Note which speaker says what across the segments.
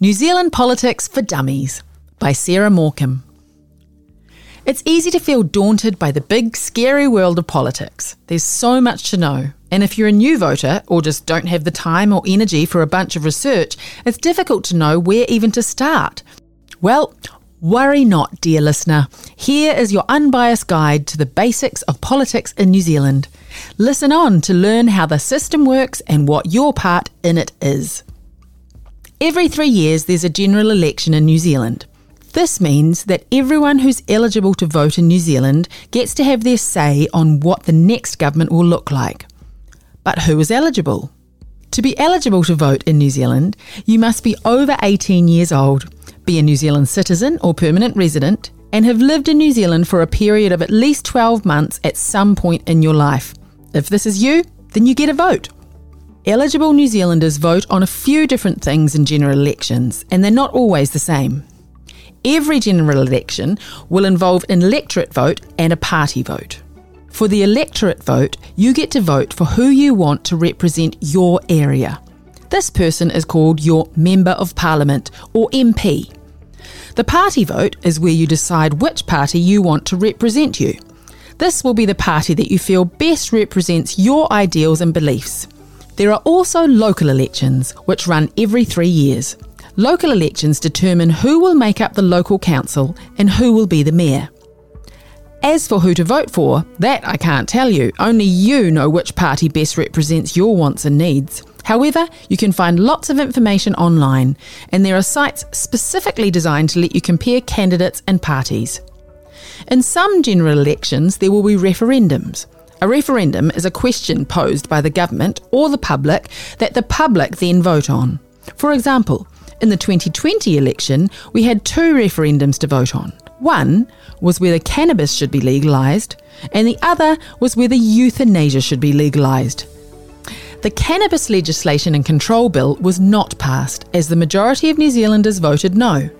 Speaker 1: New Zealand Politics for Dummies by Sarah Morcom. It's easy to feel daunted by the big, scary world of politics. There's so much to know. And if you're a new voter or just don't have the time or energy for a bunch of research, it's difficult to know where even to start. Well, worry not, dear listener. Here is your unbiased guide to the basics of politics in New Zealand. Listen on to learn how the system works and what your part in it is. Every three years, there's a general election in New Zealand. This means that everyone who's eligible to vote in New Zealand gets to have their say on what the next government will look like. But who is eligible? To be eligible to vote in New Zealand, you must be over 18 years old, be a New Zealand citizen or permanent resident, and have lived in New Zealand for a period of at least 12 months at some point in your life. If this is you, then you get a vote. Eligible New Zealanders vote on a few different things in general elections, and they're not always the same. Every general election will involve an electorate vote and a party vote. For the electorate vote, you get to vote for who you want to represent your area. This person is called your Member of Parliament, or MP. The party vote is where you decide which party you want to represent you. This will be the party that you feel best represents your ideals and beliefs. There are also local elections, which run every three years. Local elections determine who will make up the local council and who will be the mayor. As for who to vote for, that I can't tell you. Only you know which party best represents your wants and needs. However, you can find lots of information online, and there are sites specifically designed to let you compare candidates and parties. In some general elections, there will be referendums. A referendum is a question posed by the government or the public that the public then vote on. For example, in the 2020 election, we had two referendums to vote on. One was whether cannabis should be legalised, and the other was whether euthanasia should be legalised. The Cannabis Legalisation and Control Bill was not passed, as the majority of New Zealanders voted no.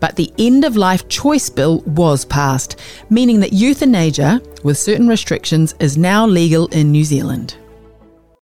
Speaker 1: But the End of Life Choice Bill was passed, meaning that euthanasia, with certain restrictions, is now legal in New Zealand.